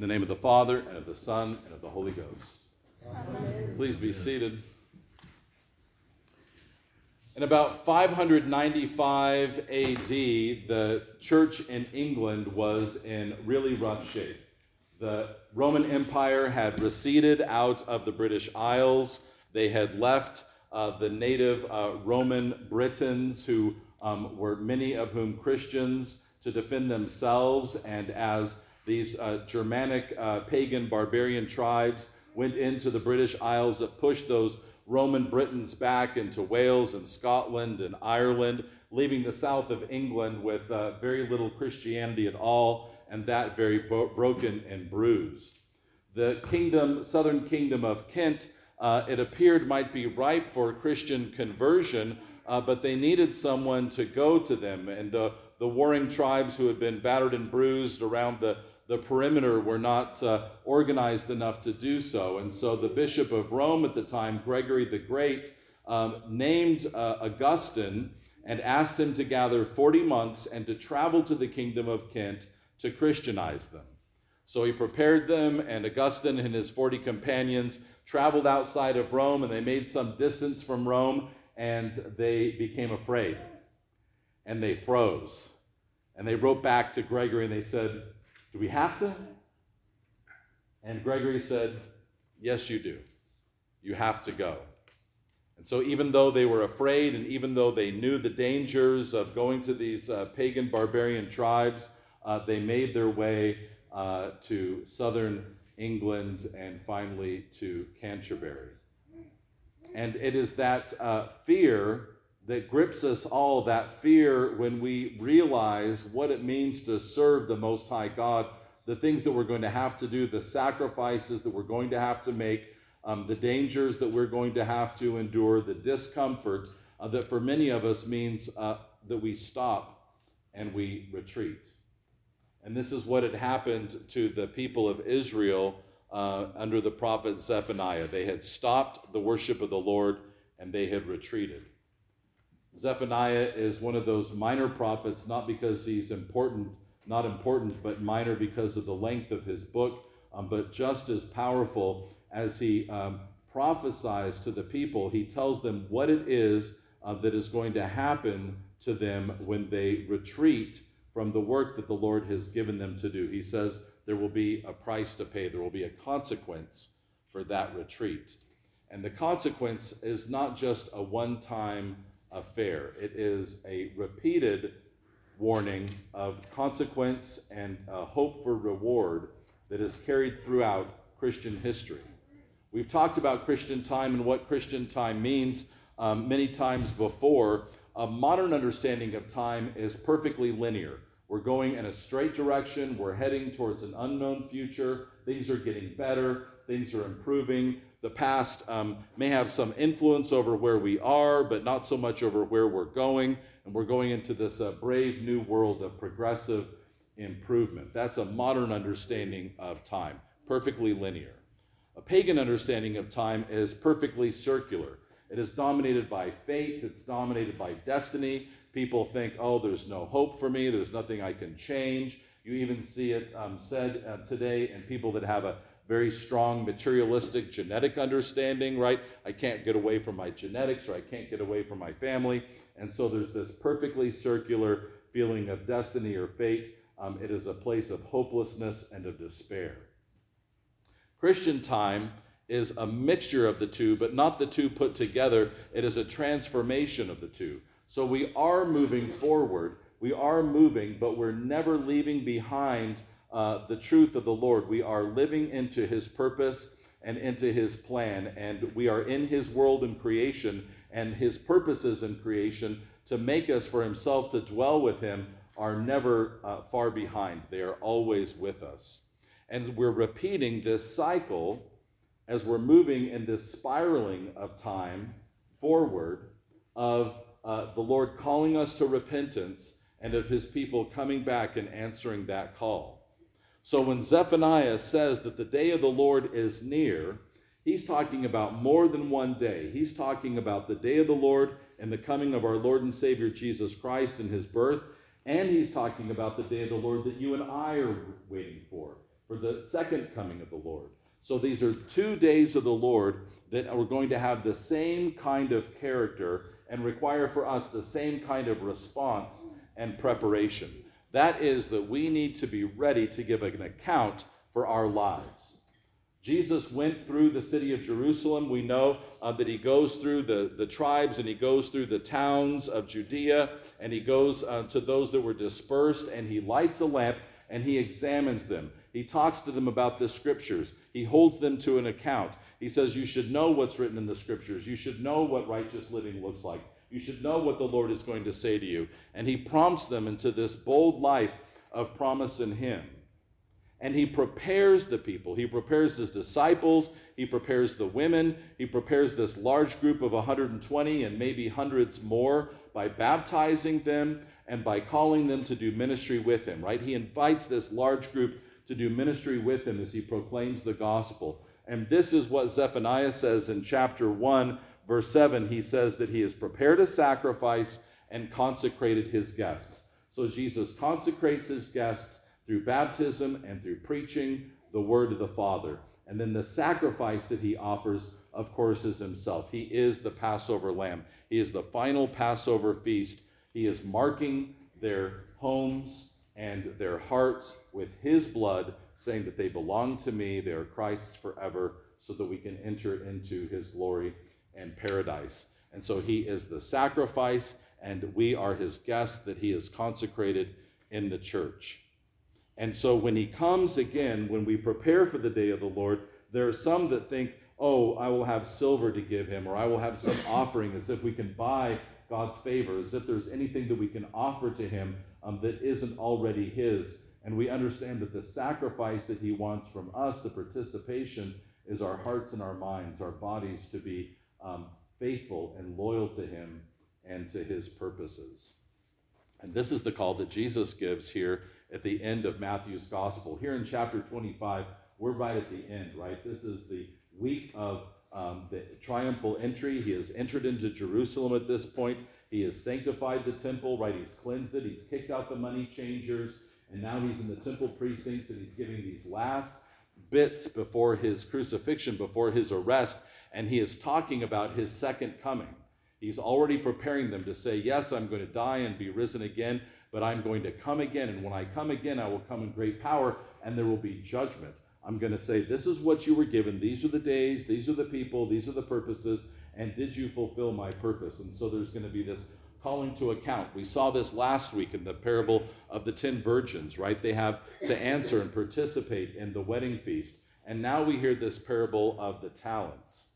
In the name of the Father, and of the Son, and of the Holy Ghost. Amen. Please be seated. In about 595 AD, the church in England was in really rough shape. The Roman Empire had receded out of the British Isles. They had left uh, the native uh, Roman Britons, who um, were many of whom Christians, to defend themselves. And as these uh, Germanic uh, pagan barbarian tribes went into the British Isles that pushed those Roman Britons back into Wales and Scotland and Ireland, leaving the south of England with uh, very little Christianity at all, and that very broken and bruised. The kingdom, southern kingdom of Kent, uh, it appeared might be ripe for Christian conversion, uh, but they needed someone to go to them. And the, the warring tribes who had been battered and bruised around the the perimeter were not uh, organized enough to do so. And so the Bishop of Rome at the time, Gregory the Great, um, named uh, Augustine and asked him to gather 40 monks and to travel to the kingdom of Kent to Christianize them. So he prepared them, and Augustine and his 40 companions traveled outside of Rome, and they made some distance from Rome, and they became afraid. And they froze. And they wrote back to Gregory and they said, do we have to? And Gregory said, Yes, you do. You have to go. And so, even though they were afraid and even though they knew the dangers of going to these uh, pagan barbarian tribes, uh, they made their way uh, to southern England and finally to Canterbury. And it is that uh, fear that grips us all, that fear when we realize what it means to serve the Most High God, the things that we're going to have to do, the sacrifices that we're going to have to make, um, the dangers that we're going to have to endure, the discomfort uh, that for many of us means uh, that we stop and we retreat. And this is what had happened to the people of Israel uh, under the prophet Zephaniah. They had stopped the worship of the Lord and they had retreated. Zephaniah is one of those minor prophets, not because he's important, not important, but minor because of the length of his book, um, but just as powerful as he um, prophesies to the people. He tells them what it is uh, that is going to happen to them when they retreat from the work that the Lord has given them to do. He says there will be a price to pay, there will be a consequence for that retreat. And the consequence is not just a one time affair. It is a repeated warning of consequence and hope for reward that is carried throughout Christian history. We've talked about Christian time and what Christian time means um, many times before. A modern understanding of time is perfectly linear. We're going in a straight direction, we're heading towards an unknown future, things are getting better, things are improving the past um, may have some influence over where we are, but not so much over where we're going. And we're going into this uh, brave new world of progressive improvement. That's a modern understanding of time, perfectly linear. A pagan understanding of time is perfectly circular. It is dominated by fate, it's dominated by destiny. People think, oh, there's no hope for me, there's nothing I can change. You even see it um, said uh, today in people that have a very strong materialistic genetic understanding, right? I can't get away from my genetics or I can't get away from my family. And so there's this perfectly circular feeling of destiny or fate. Um, it is a place of hopelessness and of despair. Christian time is a mixture of the two, but not the two put together. It is a transformation of the two. So we are moving forward, we are moving, but we're never leaving behind uh, the truth of the Lord. We are living into His purpose and into His plan, and we are in His world and creation, and His purposes in creation to make us for Himself, to dwell with Him, are never uh, far behind. They are always with us. And we're repeating this cycle as we're moving in this spiraling of time forward of uh, the Lord calling us to repentance and of his people coming back and answering that call. So when Zephaniah says that the day of the Lord is near, he's talking about more than one day. He's talking about the day of the Lord and the coming of our Lord and Savior Jesus Christ and his birth. And he's talking about the day of the Lord that you and I are waiting for. For the second coming of the Lord. So these are two days of the Lord that are going to have the same kind of character and require for us the same kind of response and preparation. That is, that we need to be ready to give an account for our lives. Jesus went through the city of Jerusalem. We know uh, that he goes through the, the tribes and he goes through the towns of Judea and he goes uh, to those that were dispersed and he lights a lamp and he examines them. He talks to them about the scriptures. He holds them to an account. He says, You should know what's written in the scriptures. You should know what righteous living looks like. You should know what the Lord is going to say to you. And he prompts them into this bold life of promise in him. And he prepares the people. He prepares his disciples. He prepares the women. He prepares this large group of 120 and maybe hundreds more by baptizing them and by calling them to do ministry with him, right? He invites this large group to do ministry with him as he proclaims the gospel. And this is what Zephaniah says in chapter 1, verse 7. He says that he has prepared a sacrifice and consecrated his guests. So Jesus consecrates his guests through baptism and through preaching the word of the Father. And then the sacrifice that he offers, of course, is himself. He is the Passover lamb, he is the final Passover feast he is marking their homes and their hearts with his blood, saying that they belong to me, they are Christ's forever, so that we can enter into his glory and paradise. And so he is the sacrifice, and we are his guests that he has consecrated in the church. And so when he comes again, when we prepare for the day of the Lord, there are some that think, oh, I will have silver to give him, or I will have some offering as if we can buy God's favor, as if there's anything that we can offer to Him um, that isn't already His. And we understand that the sacrifice that He wants from us, the participation, is our hearts and our minds, our bodies to be um, faithful and loyal to Him and to His purposes. And this is the call that Jesus gives here at the end of Matthew's gospel. Here in chapter 25, we're right at the end, right? This is the week of um, the triumphal entry. He has entered into Jerusalem at this point. He has sanctified the temple, right? He's cleansed it. He's kicked out the money changers. And now he's in the temple precincts and he's giving these last bits before his crucifixion, before his arrest. And he is talking about his second coming. He's already preparing them to say, Yes, I'm going to die and be risen again, but I'm going to come again. And when I come again, I will come in great power and there will be judgment. I'm going to say, This is what you were given. These are the days, these are the people, these are the purposes, and did you fulfill my purpose? And so there's going to be this calling to account. We saw this last week in the parable of the ten virgins, right? They have to answer and participate in the wedding feast. And now we hear this parable of the talents.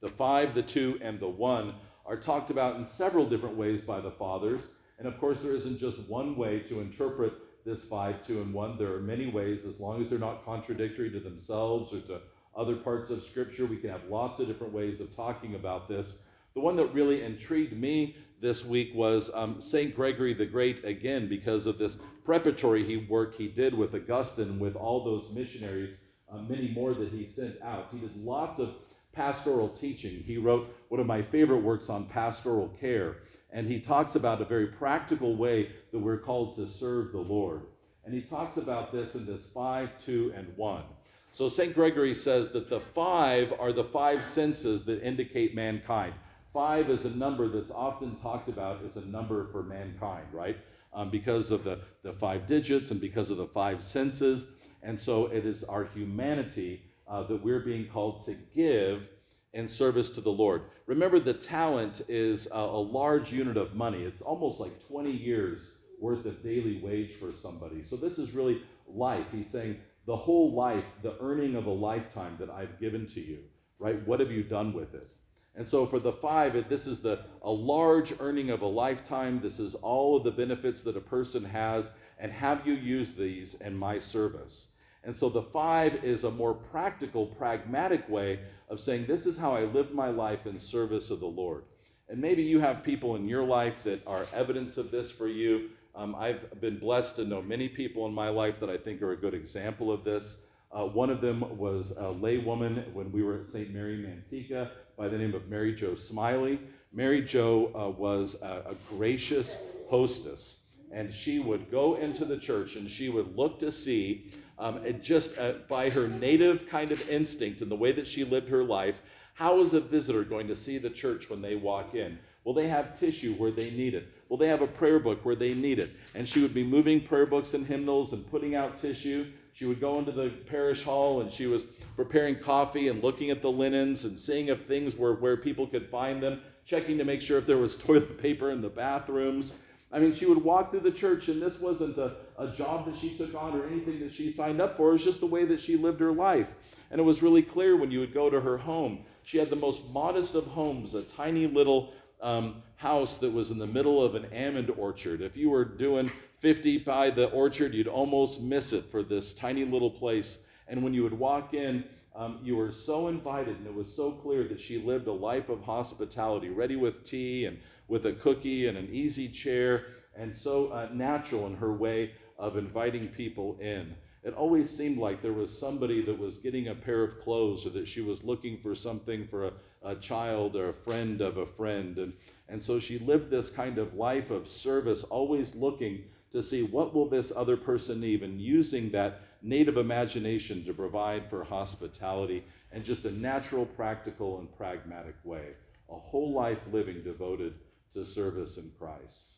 The five, the two, and the one are talked about in several different ways by the fathers. And of course, there isn't just one way to interpret this 5, 2, and 1. There are many ways, as long as they're not contradictory to themselves or to other parts of Scripture. We can have lots of different ways of talking about this. The one that really intrigued me this week was um, St. Gregory the Great, again, because of this preparatory work he did with Augustine, with all those missionaries, uh, many more that he sent out. He did lots of pastoral teaching. He wrote one of my favorite works on pastoral care. And he talks about a very practical way that we're called to serve the Lord. And he talks about this in this 5, 2, and 1. So St. Gregory says that the five are the five senses that indicate mankind. Five is a number that's often talked about as a number for mankind, right? Um, because of the, the five digits and because of the five senses. And so it is our humanity uh, that we're being called to give in service to the Lord. Remember, the talent is a, a, large unit of money. It's almost like 20 years worth of daily wage for somebody. So, this is really life. He's saying, the whole life, the earning of a lifetime that I've given to you, right? What have you done with it? And so for the five, this is the a large earning of a lifetime. This is all of the benefits that a person has, and have you used these in my service? And so the five is a more practical, pragmatic way of saying, This is how I lived my life in service of the Lord. And maybe you have people in your life that are evidence of this for you. Um, I've been blessed to know many people in my life that I think are a good example of this. Uh, one of them was a laywoman when we were at St. Mary Manteca by the name of Mary Jo Smiley. Mary Jo uh, was a, a gracious hostess and she would go into the church and she would look to see, um, just uh, by her native kind of instinct and the way that she lived her life, how is a visitor going to see the church when they walk in? Will they have tissue where they need it? Will they have a prayer book where they need it? And she would be moving prayer books and hymnals and putting out tissue. She would go into the parish hall and she was preparing coffee and looking at the linens and seeing if things were where people could find them, checking to make sure if there was toilet paper in the bathrooms. I mean, she would walk through the church, and this wasn't a, a job that she took on or anything that she signed up for. It was just the way that she lived her life. And it was really clear when you would go to her home. She had the most modest of homes, a tiny little um, house that was in the middle of an almond orchard. If you were doing 50 by the orchard, you'd almost miss it for this tiny little place. And when you would walk in, um, you were so invited, and it was so clear that she lived a life of hospitality, ready with tea and with a cookie and an easy chair, and so uh, natural in her way of inviting people in. It always seemed like there was somebody that was getting a pair of clothes or that she was looking for something for a, a child or a friend of a friend. And, and so she lived this kind of life of service, always looking to see what will this other person need and using that native imagination to provide for hospitality and just a natural, practical, and pragmatic way. A whole life living devoted to service in Christ.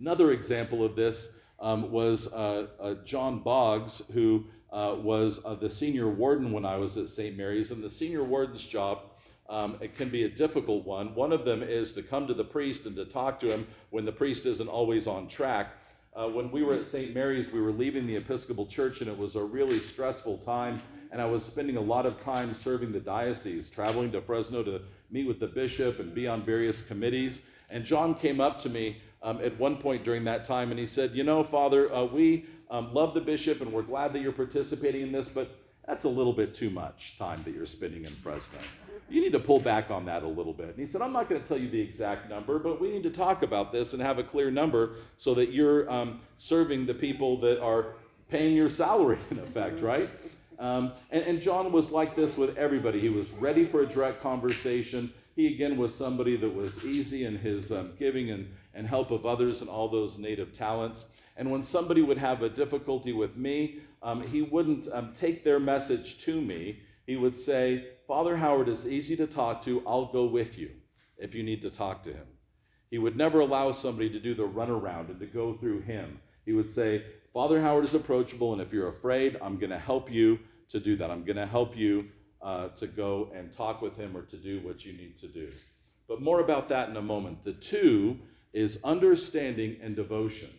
Another example of this um, was uh, uh, John Boggs, who uh, was uh, the senior warden when I was at St. Mary's. And the senior warden's job um, it can be a difficult one. One of them is to come to the priest and to talk to him when the priest isn't always on track. Uh, when we were at St. Mary's, we were leaving the Episcopal Church, and it was a really stressful time. And I was spending a lot of time serving the diocese, traveling to Fresno to meet with the bishop and be on various committees. And John came up to me um, at one point during that time and he said, You know, Father, uh, we um, love the bishop and we're glad that you're participating in this, but that's a little bit too much time that you're spending in Fresno. You need to pull back on that a little bit. And he said, I'm not going to tell you the exact number, but we need to talk about this and have a clear number so that you're um, serving the people that are paying your salary, in effect, right? Um, and, and John was like this with everybody. He was ready for a direct conversation. He, again, was somebody that was easy in his um, giving and, and help of others and all those native talents. And when somebody would have a difficulty with me, um, he wouldn't um, take their message to me. He would say, Father Howard is easy to talk to. I'll go with you if you need to talk to him. He would never allow somebody to do the runaround and to go through him. He would say, Father Howard is approachable, and if you're afraid, I'm going to help you to do that. I'm going to help you uh, to go and talk with him or to do what you need to do. But more about that in a moment. The two is understanding and devotion.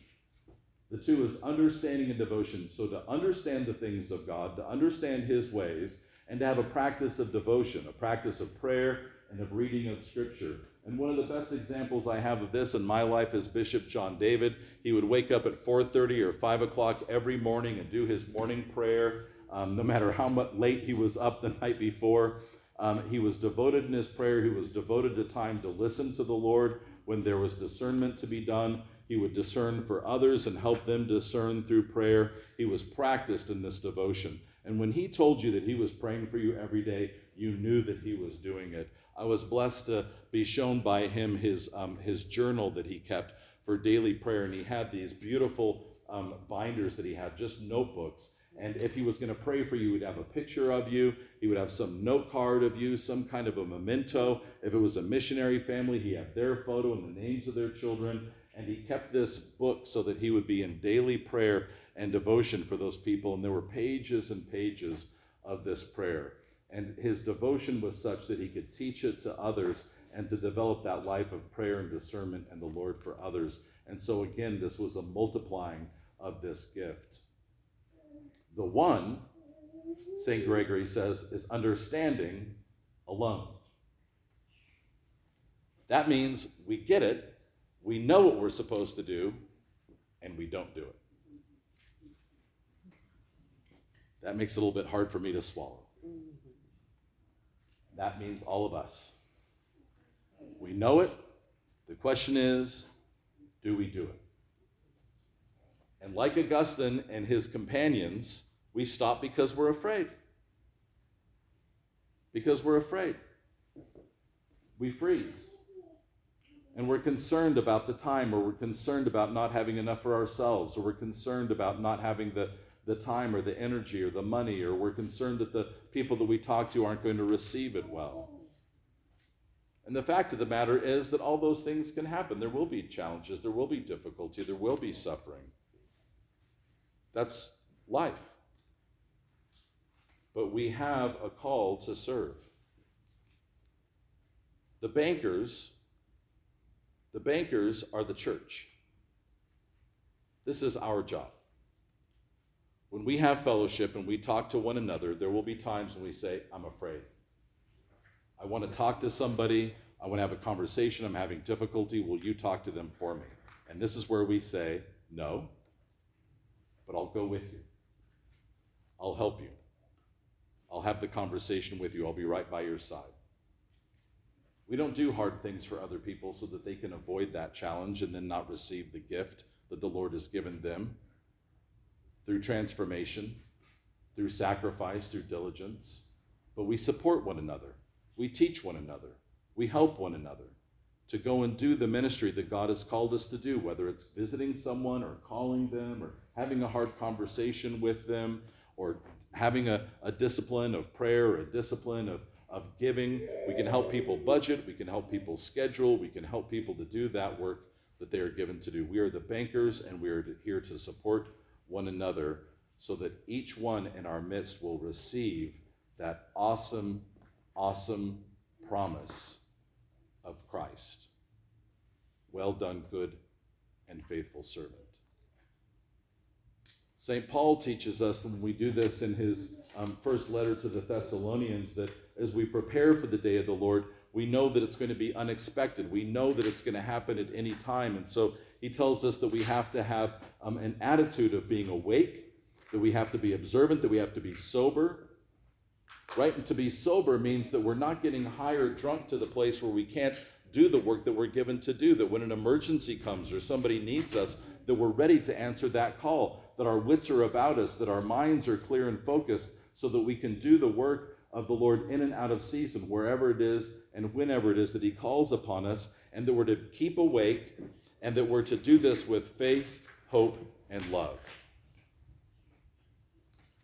The two is understanding and devotion. So, to understand the things of God, to understand His ways, and to have a practice of devotion, a practice of prayer and of reading of Scripture. And one of the best examples I have of this in my life is Bishop John David. He would wake up at 4:30 or 5 o'clock every morning and do his morning prayer, um, no matter how much late he was up the night before. Um, he was devoted in his prayer. He was devoted to time to listen to the Lord when there was discernment to be done. He would discern for others and help them discern through prayer. He was practiced in this devotion. And when he told you that he was praying for you every day, you knew that he was doing it. I was blessed to be shown by him his, um, his journal that he kept for daily prayer. And he had these beautiful um, binders that he had, just notebooks. And if he was going to pray for you, he'd have a picture of you. He would have some note card of you, some kind of a memento. If it was a missionary family, he had their photo and the names of their children. And he kept this book so that he would be in daily prayer and devotion for those people. And there were pages and pages of this prayer. And his devotion was such that he could teach it to others and to develop that life of prayer and discernment and the Lord for others. And so, again, this was a multiplying of this gift. The one, St. Gregory says, is understanding alone. That means we get it, we know what we're supposed to do, and we don't do it. That makes it a little bit hard for me to swallow. Mm-hmm. That means all of us. We know it. The question is, do we do it? And like Augustine and his companions, we stop because we're afraid. Because we're afraid. We freeze. and we're concerned about the time, or we're concerned about not having enough for ourselves, or we're concerned about not having the, the time or the energy or the money, or we're concerned that the people that we talk to aren't going to receive it well. And the fact of the matter is that all those things can happen. There will be challenges, there will be difficulty, there will be suffering. That's life. But we have a call to serve. The bankers the bankers are the church. This is our job. When we have fellowship and we talk to one another, there will be times when we say, I'm afraid. I want to talk to somebody. I want to have a conversation. I'm having difficulty. Will you talk to them for me? And this is where we say, No, but I'll go with you. I'll help you. I'll have the conversation with you. I'll be right by your side. We don't do hard things for other people so that they can avoid that challenge and then not receive the gift that the Lord has given them through transformation, through sacrifice, through diligence. But we support one another, we teach one another, we help one another to go and do the ministry that God has called us to do, whether it's visiting someone or calling them or having a hard conversation with them or having a, a discipline of prayer or a discipline of of giving. We can help people budget, we can help people schedule, we can help people to do that work that they are given to do. We are the bankers and we are here to support one another so that each one in our midst will receive that awesome, awesome promise of Christ. Well done, good and faithful servant. St. Paul teaches us, and we do this in his um, first letter to the Thessalonians, that as we prepare for the day of the Lord, we know that it's going to be unexpected. We know that it's going to happen at any time. And so he tells us that we have to have um, an attitude of being awake, that we have to be observant, that we have to be sober. Right? And to be sober means that we're not getting high or drunk to the place where we can't do the work that we're given to do, that when an emergency comes or somebody needs us, that we're ready to answer that call, that our wits are about us, that our minds are clear and focused, so that we can do the work of the Lord in and out of season, wherever it is and whenever it is that He calls upon us, and that we're to keep awake, and that we're to do this with faith, hope, and love.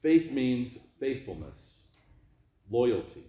Faith means faithfulness, loyalty.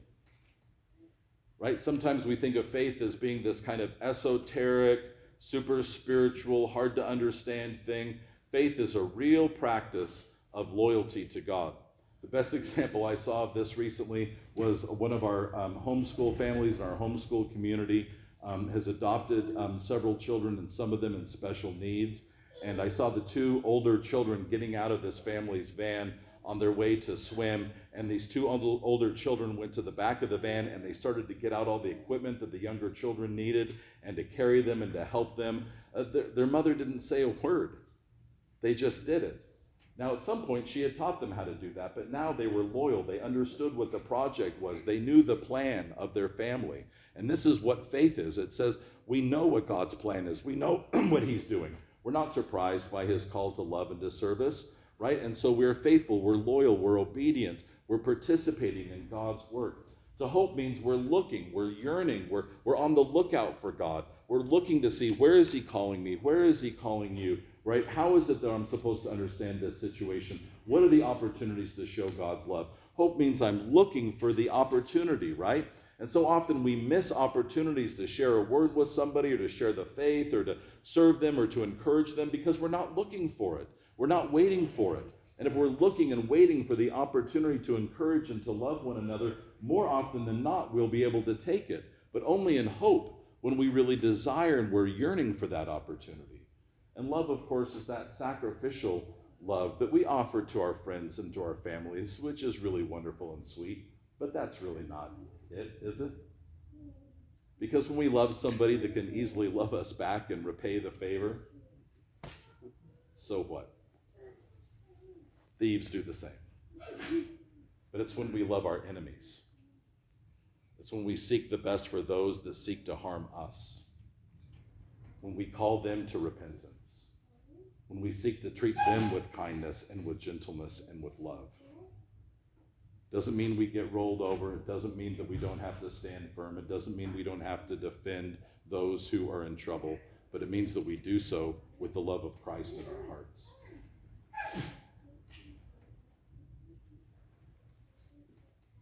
Right? Sometimes we think of faith as being this kind of esoteric, super spiritual, hard to understand thing. Faith is a real practice of loyalty to God. The best example I saw of this recently was one of our um, homeschool families in our homeschool community um, has adopted um, several children, and some of them in special needs. And I saw the two older children getting out of this family's van on their way to swim. And these two older children went to the back of the van and they started to get out all the equipment that the younger children needed and to carry them and to help them. Uh, their, their mother didn't say a word, they just did it. Now, at some point, she had taught them how to do that, but now they were loyal. They understood what the project was, they knew the plan of their family. And this is what faith is it says, We know what God's plan is, we know what He's doing. We're not surprised by His call to love and to service, right? And so we're faithful, we're loyal, we're obedient, we're participating in God's work. To hope means we're looking, we're yearning, we're, we're on the lookout for God. We're looking to see where is He calling me? Where is He calling you? Right? How is it that I'm supposed to understand this situation? What are the opportunities to show God's love? Hope means I'm looking for the opportunity, right? And so often we miss opportunities to share a word with somebody or to share the faith or to serve them or to encourage them because we're not looking for it. We're not waiting for it. And if we're looking and waiting for the opportunity to encourage and to love one another, more often than not, we'll be able to take it, but only in hope when we really desire and we're yearning for that opportunity. And love, of course, is that sacrificial love that we offer to our friends and to our families, which is really wonderful and sweet. But that's really not it, is it? Because when we love somebody that can easily love us back and repay the favor, so what? Thieves do the same. But it's when we love our enemies. It's when we seek the best for those that seek to harm us. When we call them to repentance when we seek to treat them with kindness and with gentleness and with love. Doesn't mean we get rolled over. It doesn't mean that we don't have to stand firm. It doesn't mean we don't have to defend those who are in trouble, but it means that we do so with the love of Christ in our hearts.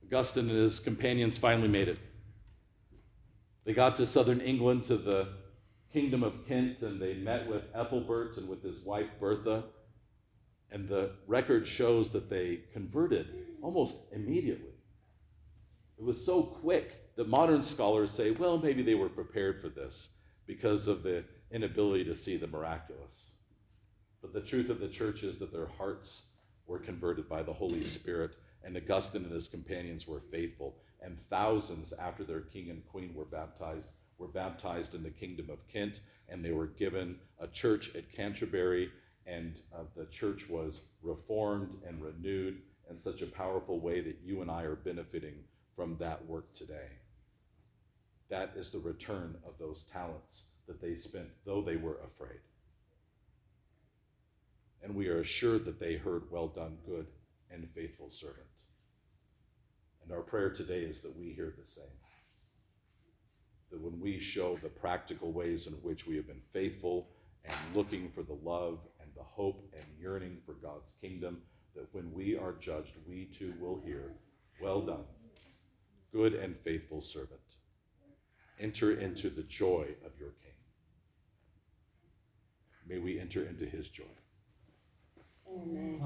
Augustine and his companions finally made it. They got to southern England to the kingdom of Kent and they met with Ethelbert and with his wife Bertha. And the record shows that they converted almost immediately. It was so quick that modern scholars say, well, maybe they were prepared for this because of the inability to see the miraculous. But the truth of the church is that their hearts were converted by the Holy Spirit, and Augustine and his companions were faithful. And thousands after their king and queen were baptized were baptized in the kingdom of Kent, and they were given a church at Canterbury, and uh, the church was reformed and renewed in such a powerful way that you and I are benefiting from that work today. That is the return of those talents that they spent, though they were afraid. And we are assured that they heard, Well done, good and faithful servant. And our prayer today is that we hear the same. That when we show the practical ways in which we have been faithful and looking for the love and the hope and yearning for God's kingdom, that when we are judged, we too will hear, Well done, good and faithful servant. Enter into the joy of your King. May we enter into his joy. Amen.